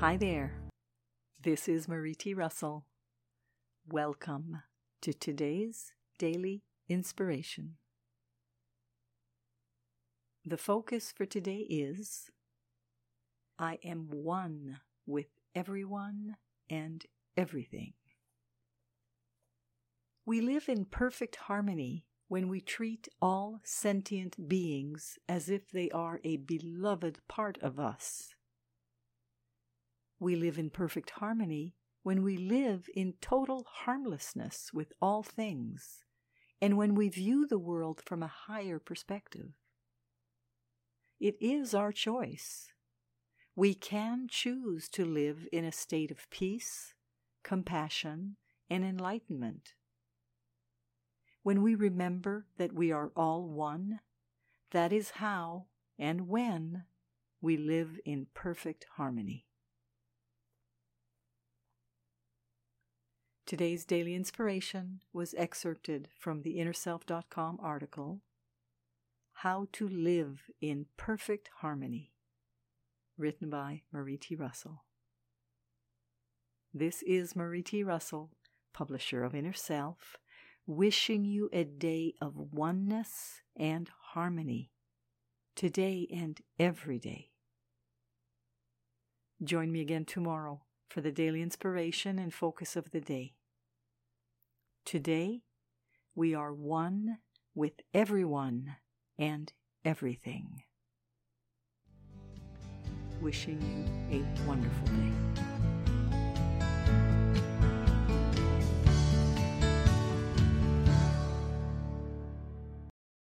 Hi there. This is Marie T. Russell. Welcome to today's daily inspiration. The focus for today is I am one with everyone and everything. We live in perfect harmony when we treat all sentient beings as if they are a beloved part of us. We live in perfect harmony when we live in total harmlessness with all things, and when we view the world from a higher perspective. It is our choice. We can choose to live in a state of peace, compassion, and enlightenment. When we remember that we are all one, that is how and when we live in perfect harmony. Today's daily inspiration was excerpted from the InnerSelf.com article, How to Live in Perfect Harmony, written by Marie T. Russell. This is Marie T. Russell, publisher of Inner Self, wishing you a day of oneness and harmony, today and every day. Join me again tomorrow for the daily inspiration and focus of the day. Today, we are one with everyone and everything. Wishing you a wonderful day.